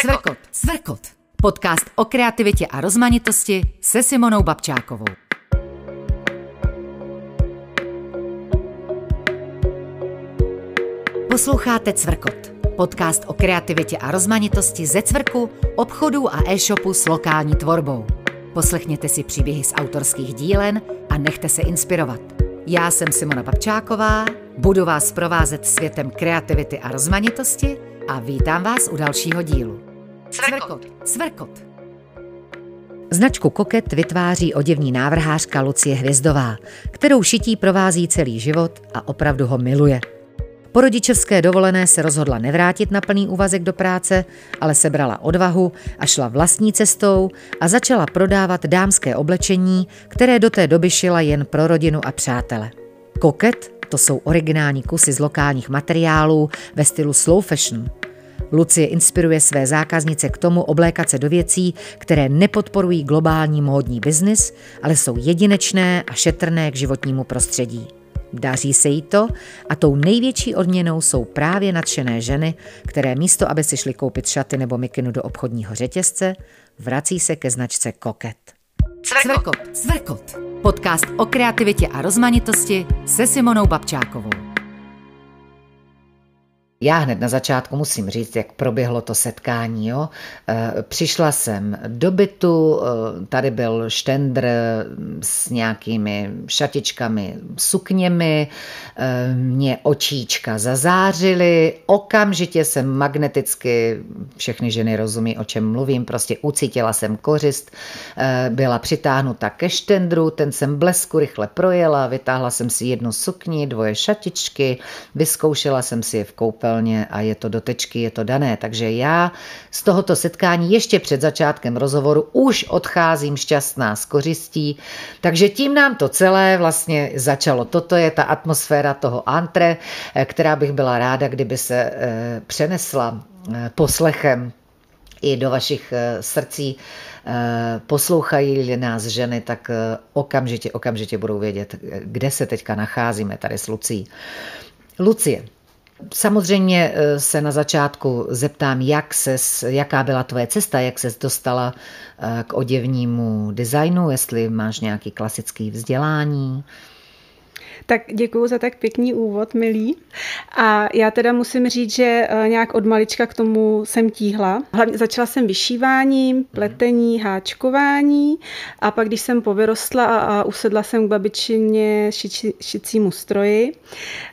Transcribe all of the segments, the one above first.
Cvrkot. Cvrkot. Podcast o kreativitě a rozmanitosti se Simonou Babčákovou. Posloucháte Cvrkot. Podcast o kreativitě a rozmanitosti ze cvrku, obchodů a e-shopu s lokální tvorbou. Poslechněte si příběhy z autorských dílen a nechte se inspirovat. Já jsem Simona Babčáková, budu vás provázet světem kreativity a rozmanitosti a vítám vás u dalšího dílu. Cvrkot. Cvrkot. Značku Koket vytváří oděvní návrhářka Lucie Hvězdová, kterou šití provází celý život a opravdu ho miluje. Po rodičovské dovolené se rozhodla nevrátit na plný úvazek do práce, ale sebrala odvahu a šla vlastní cestou a začala prodávat dámské oblečení, které do té doby šila jen pro rodinu a přátele. Koket to jsou originální kusy z lokálních materiálů ve stylu slow fashion. Lucie inspiruje své zákaznice k tomu oblékat se do věcí, které nepodporují globální módní biznis, ale jsou jedinečné a šetrné k životnímu prostředí. Daří se jí to a tou největší odměnou jsou právě nadšené ženy, které místo, aby si šly koupit šaty nebo mikinu do obchodního řetězce, vrací se ke značce Koket. Cvrkot. Cvrkot. Podcast o kreativitě a rozmanitosti se Simonou Babčákovou. Já hned na začátku musím říct, jak proběhlo to setkání. Jo? Eh, přišla jsem do bytu, eh, tady byl štendr s nějakými šatičkami, sukněmi, eh, mě očíčka zazářily, okamžitě jsem magneticky, všechny ženy rozumí, o čem mluvím, prostě ucítila jsem kořist, byla přitáhnuta ke štendru, ten jsem blesku rychle projela, vytáhla jsem si jednu sukni, dvoje šatičky, vyzkoušela jsem si je v koupel pochopitelně a je to do tečky, je to dané. Takže já z tohoto setkání ještě před začátkem rozhovoru už odcházím šťastná z kořistí. Takže tím nám to celé vlastně začalo. Toto je ta atmosféra toho antre, eh, která bych byla ráda, kdyby se eh, přenesla eh, poslechem i do vašich srdcí poslouchají nás ženy, tak okamžitě, okamžitě budou vědět, kde se teďka nacházíme tady s Lucí. Lucie, Samozřejmě eh, se na začátku zeptám, jak ses, jaká byla tvoje cesta, jak ses dostala eh, k oděvnímu designu, jestli máš nějaký klasický vzdělání. Tak děkuji za tak pěkný úvod, milý. A já teda musím říct, že eh, nějak od malička k tomu jsem tíhla. Hlavně začala jsem vyšíváním, pletení, háčkování a pak, když jsem povyrostla a, a usedla jsem k babičině šiči, šicímu stroji,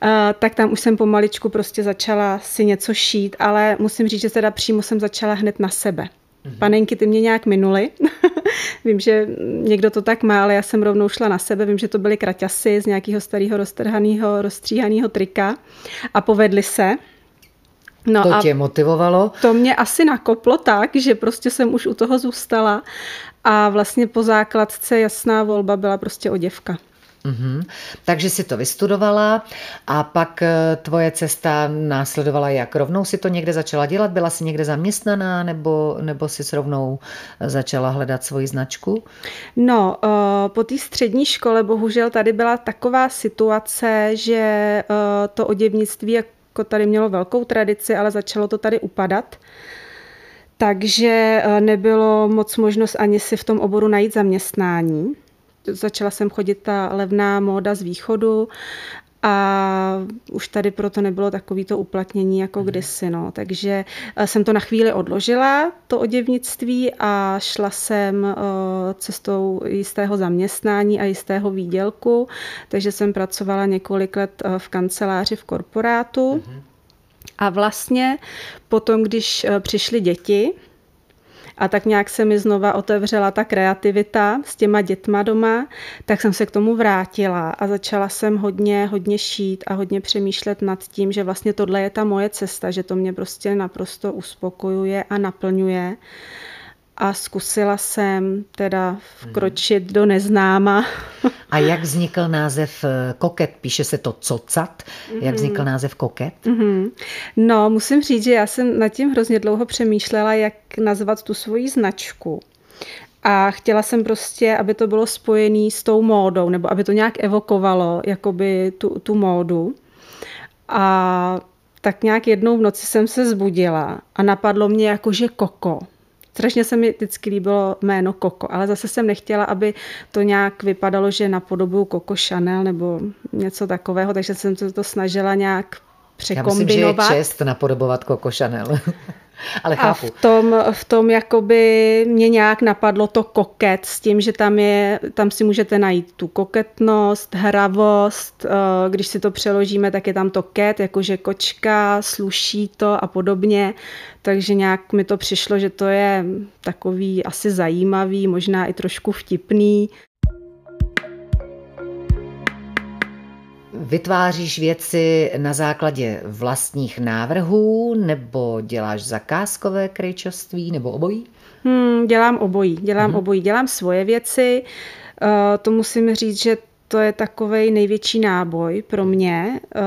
a, eh, tak tam už jsem pomaličku prostě začala si něco šít, ale musím říct, že teda přímo jsem začala hned na sebe. Mhm. Panenky ty mě nějak minuly. Vím, že někdo to tak má, ale já jsem rovnou šla na sebe. Vím, že to byly kraťasy z nějakého starého roztrhaného, rozstříhaného trika a povedly se. No to a tě motivovalo? To mě asi nakoplo tak, že prostě jsem už u toho zůstala a vlastně po základce jasná volba byla prostě oděvka. Mm-hmm. Takže si to vystudovala a pak eh, tvoje cesta následovala jak? Rovnou si to někde začala dělat? Byla jsi někde zaměstnaná nebo, nebo jsi rovnou začala hledat svoji značku? No, eh, po té střední škole bohužel tady byla taková situace, že eh, to oděvnictví jako tady mělo velkou tradici, ale začalo to tady upadat takže nebylo moc možnost ani si v tom oboru najít zaměstnání začala jsem chodit ta levná móda z východu a už tady proto nebylo takový to uplatnění jako mhm. kdysi. No. Takže eh, jsem to na chvíli odložila, to oděvnictví a šla jsem eh, cestou jistého zaměstnání a jistého výdělku, takže jsem pracovala několik let eh, v kanceláři v korporátu. Mhm. A vlastně potom, když přišly děti, a tak nějak se mi znova otevřela ta kreativita s těma dětma doma, tak jsem se k tomu vrátila a začala jsem hodně, hodně šít a hodně přemýšlet nad tím, že vlastně tohle je ta moje cesta, že to mě prostě naprosto uspokojuje a naplňuje a zkusila jsem teda vkročit do neznáma. A jak vznikl název eh, Koket? Píše se to Cocat. Jak mhm. vznikl název Koket? Mm-hmm. No, musím říct, že já jsem nad tím hrozně dlouho přemýšlela, jak nazvat tu svoji značku. A chtěla jsem prostě, aby to bylo spojené s tou módou, nebo aby to nějak evokovalo jakoby tu, tu módu. A tak nějak jednou v noci jsem se zbudila a napadlo mě jako, že koko. Strašně se mi vždycky líbilo jméno Koko, ale zase jsem nechtěla, aby to nějak vypadalo, že napodobuju Koko Chanel nebo něco takového, takže jsem se to snažila nějak překombinovat. Já myslím, že je čest napodobovat Coco Chanel. Ale chápu. A v tom, v tom jakoby mě nějak napadlo to koket s tím, že tam, je, tam si můžete najít tu koketnost, hravost, eh, když si to přeložíme, tak je tam to ket, jakože kočka, sluší to a podobně. Takže nějak mi to přišlo, že to je takový asi zajímavý, možná i trošku vtipný. Vytváříš věci na základě vlastních návrhů nebo děláš zakázkové krejčoství nebo obojí? Hmm, dělám obojí. Dělám hmm. obojí. Dělám svoje věci. Uh, to musím říct, že to je takový největší náboj pro mě. Eh,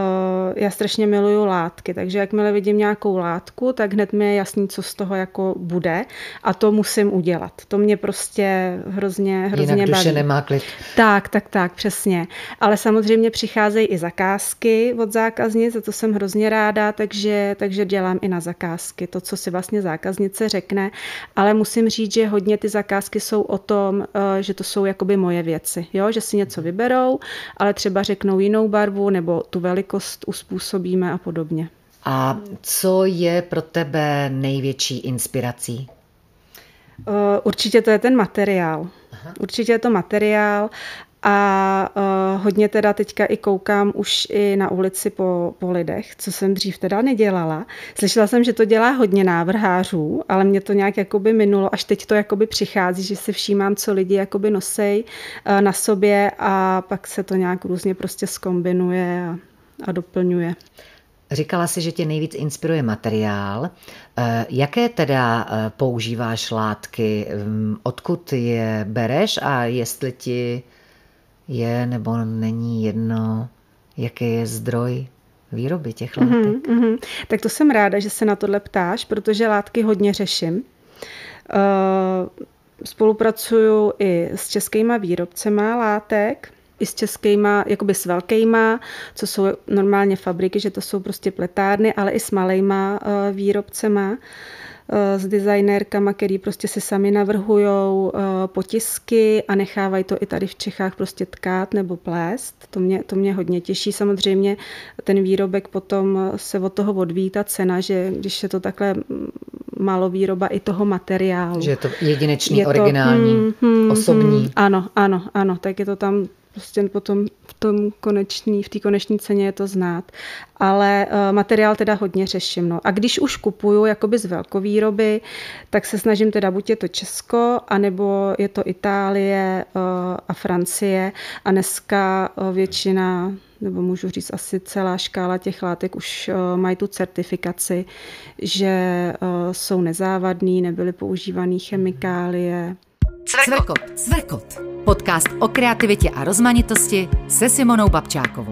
já strašně miluju látky, takže jakmile vidím nějakou látku, tak hned mi je jasný, co z toho jako bude a to musím udělat. To mě prostě hrozně, hrozně Jinak duše baví. nemá klid. Tak, tak, tak, přesně. Ale samozřejmě přicházejí i zakázky od zákaznic, za to jsem hrozně ráda, takže, takže dělám i na zakázky, to, co si vlastně zákaznice řekne, ale musím říct, že hodně ty zakázky jsou o tom, eh, že to jsou jakoby moje věci, jo? že si něco vyberu, vyberou, ale třeba řeknou jinou barvu nebo tu velikost uspůsobíme a podobně. A co je pro tebe největší inspirací? Eh, určitě to je ten materiál. Určitě je to materiál a uh, hodně teda teďka i koukám už i na ulici po, po lidech, co jsem dřív teda nedělala. Slyšela jsem, že to dělá hodně návrhářů, ale mě to nějak jakoby minulo, až teď to jakoby přichází, že si všímám, co lidi jakoby nosej uh, na sobě a pak se to nějak různě prostě skombinuje a, a doplňuje. Říkala si, že tě nejvíc inspiruje materiál. Eh, jaké teda používáš látky? Hm, odkud je bereš a jestli ti je nebo není jedno, jaký je zdroj výroby těch látek. Mm-hmm. Tak to jsem ráda, že se na tohle ptáš, protože látky hodně řeším. Uh, spolupracuju i s českýma výrobcema látek, i s českýma, jakoby s velkýma, co jsou normálně fabriky, že to jsou prostě pletárny, ale i s malejma uh, výrobcema. Eh, s designérkama, který prostě si sami navrhují eh, potisky a nechávají to i tady v Čechách prostě tkát nebo plést. To mě, to mě hodně těší. Samozřejmě ten výrobek potom se od toho odvíjí ta cena, že když je to takhle málo výroba i toho materiálu. Že je to jedinečný, je originální, to, mm, mm, osobní. Mm, ano, ano, ano, tak je to tam prostě potom v tom konečný, v té konečné ceně je to znát. Ale uh, materiál teda hodně řeším. No. A když už kupuju jakoby z velkovýroby, tak se snažím teda buď je to Česko, anebo je to Itálie uh, a Francie. A dneska uh, většina nebo můžu říct asi celá škála těch látek už mají tu certifikaci, že jsou nezávadný, nebyly používané chemikálie. Cvrkot. Cvrkot. Podcast o kreativitě a rozmanitosti se Simonou Babčákovou.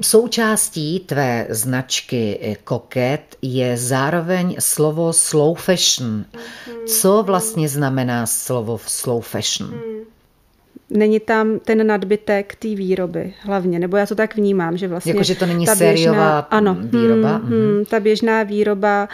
Součástí tvé značky Koket je zároveň slovo slow fashion. Co vlastně znamená slovo slow fashion? Hmm není tam ten nadbytek té výroby hlavně, nebo já to tak vnímám, že vlastně... Jako, že to není ta sériová ano, výroba? Hmm, hmm, ta běžná výroba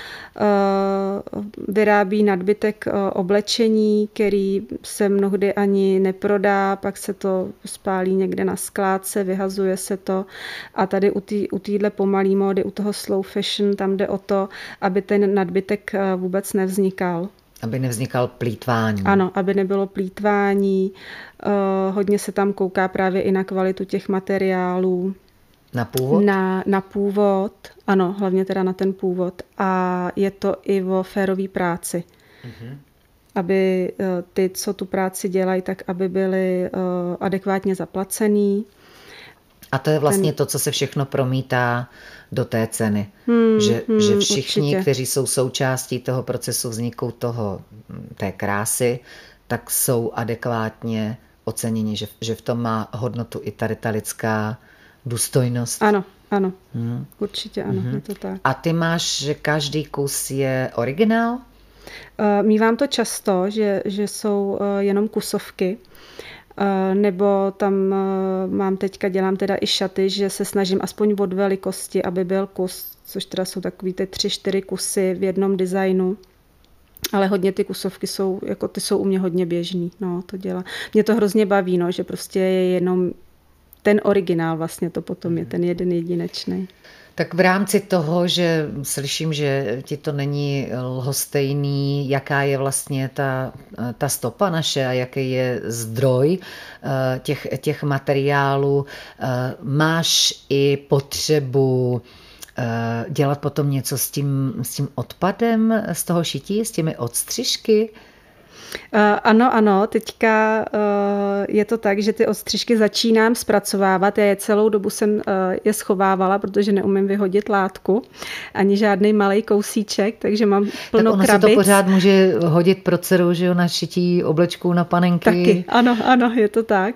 uh, vyrábí nadbytek uh, oblečení, který se mnohdy ani neprodá, pak se to spálí někde na skládce, vyhazuje se to a tady u, tý, u téhle pomalý módy, u toho slow fashion, tam jde o to, aby ten nadbytek uh, vůbec nevznikal. Aby nevznikal plítvání. Ano, aby nebylo plítvání. Uh, hodně se tam kouká právě i na kvalitu těch materiálů. Na původ? Na, na původ, ano, hlavně teda na ten původ. A je to i o férové práci. Mm-hmm. Aby uh, ty, co tu práci dělají, tak aby byly uh, adekvátně zaplacený. A to je vlastně ten... to, co se všechno promítá do té ceny. Hmm, že, hmm, že všichni, určitě. kteří jsou součástí toho procesu vzniku toho, té krásy, tak jsou adekvátně oceněni, že, že v tom má hodnotu i tady ta lidská důstojnost. Ano, ano, hmm. určitě ano, hmm. je to tak. A ty máš, že každý kus je originál? Uh, mívám to často, že, že jsou uh, jenom kusovky, nebo tam mám teďka, dělám teda i šaty, že se snažím aspoň od velikosti, aby byl kus, což teda jsou takový ty tři, čtyři kusy v jednom designu. Ale hodně ty kusovky jsou, jako ty jsou u mě hodně běžný, no, to dělá. Mě to hrozně baví, no, že prostě je jenom ten originál vlastně to potom je ten jeden jedinečný. Tak v rámci toho, že slyším, že ti to není lhostejný, jaká je vlastně ta, ta stopa naše a jaký je zdroj eh, těch, těch materiálů, eh, máš i potřebu eh, dělat potom něco s tím, s tím odpadem z toho šití, s těmi odstřižky? Uh, ano, ano, teďka uh, je to tak, že ty ostřižky začínám zpracovávat. Já je celou dobu jsem uh, je schovávala, protože neumím vyhodit látku, ani žádný malý kousíček, takže mám plno tak ono krabic. se to pořád může hodit pro dceru, že jo, na šití oblečků na panenky. Taky, ano, ano, je to tak.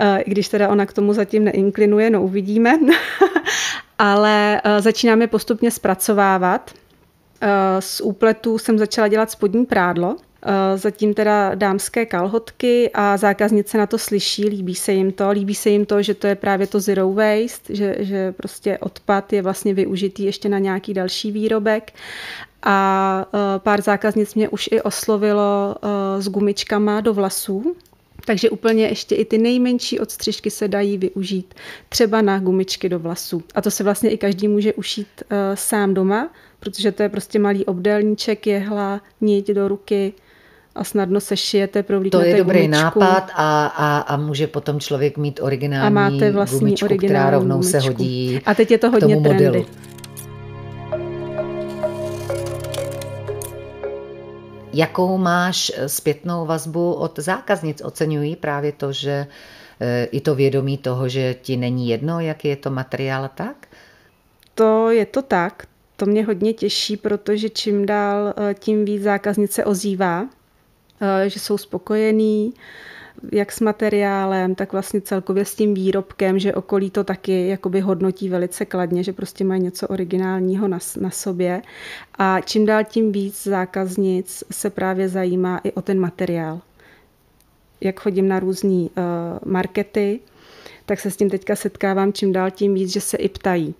Uh, I když teda ona k tomu zatím neinklinuje, no uvidíme. Ale uh, začínáme postupně zpracovávat. Z úpletů jsem začala dělat spodní prádlo, Eh, zatím teda dámské kalhotky a zákaznice na to slyší, líbí se jim to. Líbí se jim to, že to je právě to zero waste, že, že prostě odpad je vlastně využitý ještě na nějaký další výrobek. A eh, pár zákaznic mě už i oslovilo eh, s gumičkama do vlasů, takže úplně ještě i ty nejmenší odstřižky se dají využít třeba na gumičky do vlasů. A to se vlastně i každý může ušít uh, sám doma, protože to je prostě malý obdélníček, jehla, niť do ruky, a snadno se šijete, provlíknete To je dobrý gumičku. nápad a, a, a může potom člověk mít originální a máte vlastní gumičku, originální která rovnou gumičku. se hodí A teď je to hodně trendy. Modelu. Jakou máš zpětnou vazbu od zákaznic? Oceňují právě to, že e, i to vědomí toho, že ti není jedno, jaký je to materiál tak? To je to tak. To mě hodně těší, protože čím dál e, tím víc zákaznice ozývá Eh, že jsou spokojení jak s materiálem, tak vlastně celkově s tím výrobkem, že okolí to taky jakoby hodnotí velice kladně, že prostě mají něco originálního na, na sobě. A čím dál tím víc zákaznic se právě zajímá i o ten materiál. Jak chodím na různé uh, markety, tak se s tím teďka setkávám čím dál tím víc, že se i ptají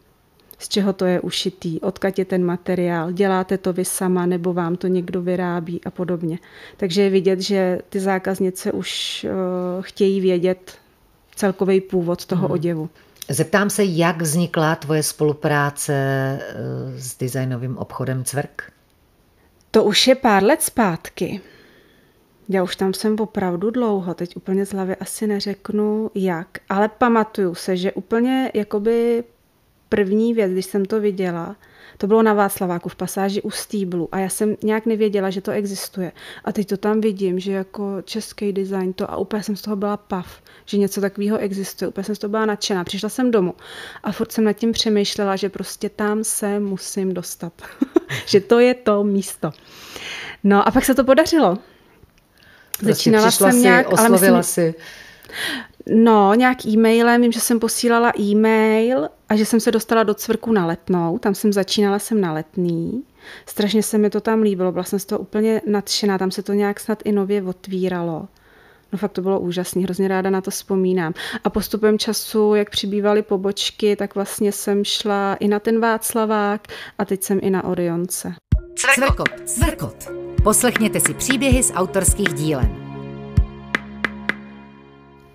z čeho to je ušitý, odkud je ten materiál, děláte to vy sama nebo vám to někdo vyrábí a podobně. Takže je vidět, že ty zákaznice už uh, chtějí vědět celkový původ toho hmm. oděvu. Zeptám se, jak vznikla tvoje spolupráce eh, s designovým obchodem Cvrk? To už je pár let zpátky. Já už tam jsem opravdu dlouho, teď úplně z hlavy asi neřeknu jak, ale pamatuju se, že úplně jakoby první věc, když jsem to viděla, to bylo na Václaváku v pasáži u Stýblu a já jsem nějak nevěděla, že to existuje. A teď to tam vidím, že jako český design to a úplně jsem z toho byla pav, že něco takového existuje. Úplně jsem z toho byla nadšená. Přišla jsem domů a furt jsem nad tím přemýšlela, že prostě tam se musím dostat. že to je to místo. No a pak se to podařilo. Prostě Začínala jsem si, nějak, ale myslím, si. No, nějak e-mailem, vím, že jsem posílala e-mail a že jsem se dostala do cvrku na letnou, tam jsem začínala jsem na letný. Strašně se mi to tam líbilo, byla jsem z toho úplně nadšená, tam se to nějak snad i nově otvíralo. No fakt to bylo úžasné, hrozně ráda na to vzpomínám. A postupem času, jak přibývaly pobočky, tak vlastně jsem šla i na ten Václavák a teď jsem i na Orionce. Cvrkot. Cvrkot. Poslechněte si příběhy z autorských dílen.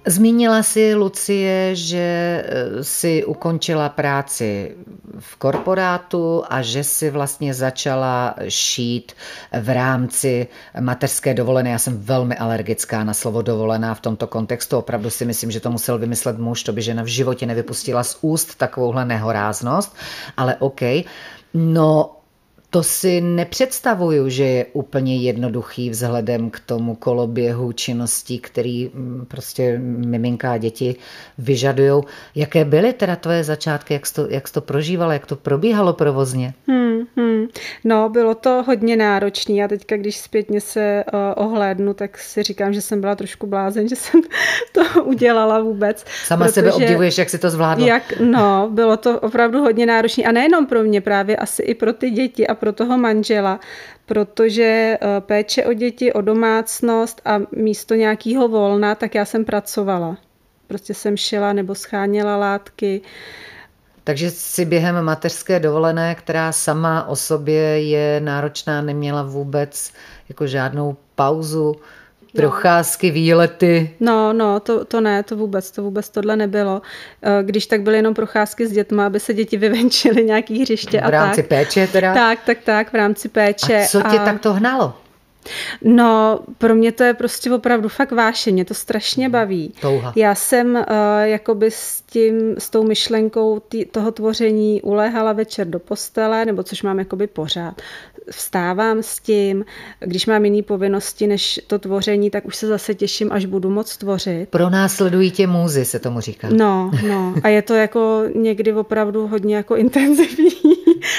Zmínila si, Lucie, že eh, si ukončila práci v korporátu a že si vlastně začala šít v rámci mateřské dovolené. Já jsem velmi alergická na slovo dovolená v tomto kontextu. Opravdu si myslím, že to musel vymyslet muž, to by žena v životě nevypustila z úst takovouhle nehoráznost, ale OK. No, to si nepředstavuju, že je úplně jednoduchý vzhledem k tomu koloběhu činností, který mm, prostě miminka a děti vyžadují. Jaké byly teda tvoje začátky, jak jsi to, jak jsi to prožívala, jak to probíhalo provozně? Hmm, hmm. No, bylo to hodně náročné a teďka, když zpětně se uh, ohlédnu, tak si říkám, že jsem byla trošku blázen, že jsem to udělala vůbec. Sama sebe obdivuješ, jak si to zvládla. Jak, no, bylo to opravdu hodně náročné a nejenom pro mě, právě asi i pro ty děti a pro toho manžela, protože eh, péče o děti, o domácnost a místo nějakého volna, tak já jsem pracovala. Prostě jsem šila nebo scháněla látky. Takže si během mateřské dovolené, která sama o sobě je náročná, neměla vůbec jako žádnou pauzu, procházky, výlety. No, no, to, to ne, to vůbec, to vůbec tohle nebylo. Eh, když tak byly jenom procházky s dětmi, aby se děti vyvenčily nějaký hřiště v a tak. V rámci péče teda? Tak, tak, tak, v rámci péče. A co tě a... tak to hnalo? No, pro mě to je prostě opravdu fakt váše, mě to strašně hmm. baví. Touha. Já jsem uh, jakoby s tím, s tou myšlenkou tý, toho tvoření uléhala večer do postele, nebo což mám jakoby pořád vstávám s tím, když mám jiné povinnosti než to tvoření, tak už se zase těším, až budu moc tvořit. Pro nás sledují tě můzy, se tomu říká. No, no. A je to jako někdy opravdu hodně jako intenzivní,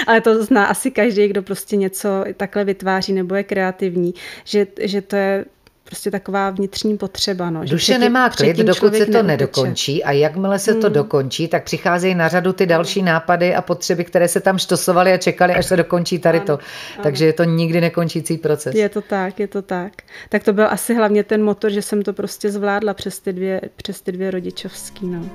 ale to zná asi každý, kdo prostě něco takhle vytváří nebo je kreativní, že, že to je prostě taková vnitřní potřeba. No, že Duše nemá klid, dokud se to neuteče. nedokončí a jakmile se hmm. to dokončí, tak přicházejí na řadu ty další nápady a potřeby, které se tam štosovaly a čekali, až se dokončí tady ano, to. Ano. Takže je to nikdy nekončící proces. Je to tak, je to tak. Tak to byl asi hlavně ten motor, že jsem to prostě zvládla přes ty dvě, přes ty dvě rodičovský. No.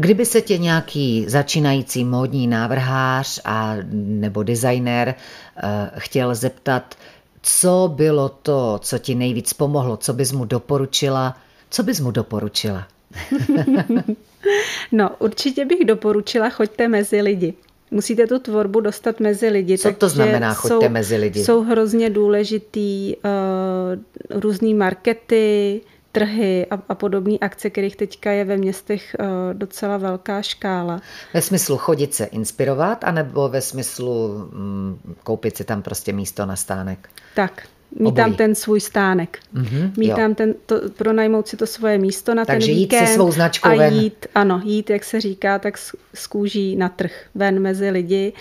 Kdyby se tě nějaký začínající módní návrhář a nebo designer uh, chtěl zeptat, co bylo to, co ti nejvíc pomohlo, co bys mu doporučila, co bys mu doporučila? no, určitě bych doporučila, choďte mezi lidi. Musíte tu tvorbu dostat mezi lidi. Co to znamená, choďte jsou, mezi lidi? Jsou hrozně důležitý uh, různý markety, trhy a, a podobné akce, kterých teďka je ve městech uh, docela velká škála. Ve smyslu chodit se inspirovat, anebo ve smyslu mm, koupit si tam prostě místo na stánek? Tak, mít tam ten svůj stánek. Mm-hmm, mít tam ten, to, pronajmout si to svoje místo na Takže ten víkend. Takže jít se svou značkou a ven. jít, ano, jít, jak se říká, tak z kůží na trh, ven mezi lidi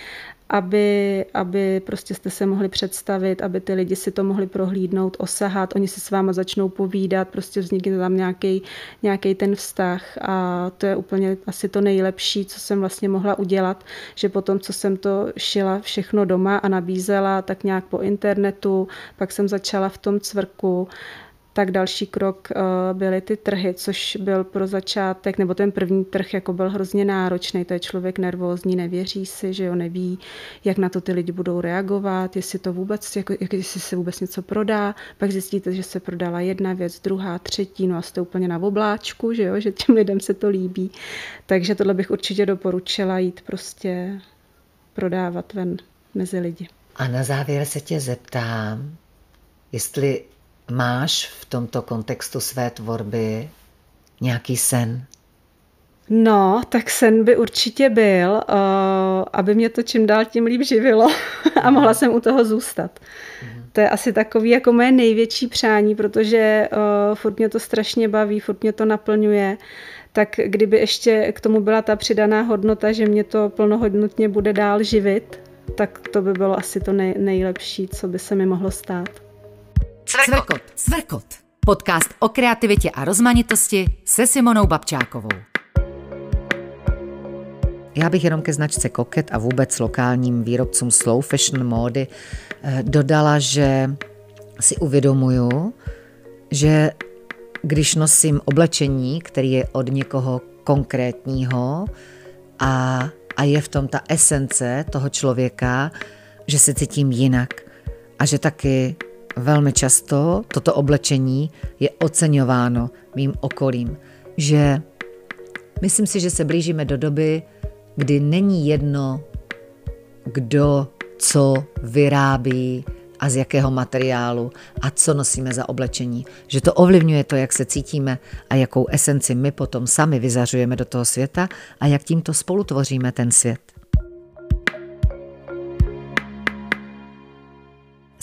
aby, aby prostě jste se mohli představit, aby ty lidi si to mohli prohlídnout, osahat, oni si s váma začnou povídat, prostě vznikne tam nějaký, nějaký ten vztah a to je úplně asi to nejlepší, co jsem vlastně mohla udělat, že potom, co jsem to šila všechno doma a nabízela tak nějak po internetu, pak jsem začala v tom cvrku, tak další krok eh, byly ty trhy, což byl pro začátek, nebo ten první trh jako byl hrozně náročný, to je člověk nervózní, nevěří si, že jo, neví, jak na to ty lidi budou reagovat, jestli to vůbec, jako, jestli se vůbec něco prodá, pak zjistíte, že se prodala jedna věc, druhá, třetí, no a jste úplně na obláčku, že jo, že těm lidem se to líbí. Takže tohle bych určitě doporučila jít prostě prodávat ven mezi lidi. A na závěr se tě zeptám, jestli Máš v tomto kontextu své tvorby nějaký sen? No, tak sen by určitě byl, uh, aby mě to čím dál tím líp živilo a mohla jsem u toho zůstat. Mm. To je asi takový jako moje největší přání, protože uh, furt mě to strašně baví, furt mě to naplňuje. Tak kdyby ještě k tomu byla ta přidaná hodnota, že mě to plnohodnotně bude dál živit, tak to by bylo asi to nej, nejlepší, co by se mi mohlo stát. Cvrkot. Cvrkot. Podcast o kreativitě a rozmanitosti se Simonou Babčákovou. Já bych jenom ke značce Koket a vůbec lokálním výrobcům slow fashion módy eh, dodala, že si uvědomuju, že když nosím oblečení, který je od někoho konkrétního a, a je v tom ta esence toho člověka, že se cítím jinak a že taky velmi často toto oblečení je oceňováno mým okolím, že myslím si, že se blížíme do doby, kdy není jedno, kdo co vyrábí a z jakého materiálu a co nosíme za oblečení. Že to ovlivňuje to, jak se cítíme a jakou esenci my potom sami vyzařujeme do toho světa a jak tímto spolu tvoříme ten svět.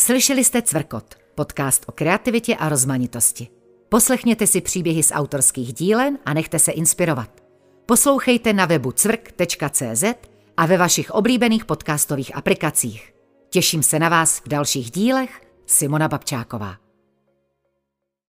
Slyšeli jste Cvrkot, podcast o kreativitě a rozmanitosti. Poslechněte si příběhy z autorských dílen a nechte se inspirovat. Poslouchejte na webu cvrk.cz a ve vašich oblíbených podcastových aplikacích. Těším se na vás v dalších dílech. Simona Babčáková.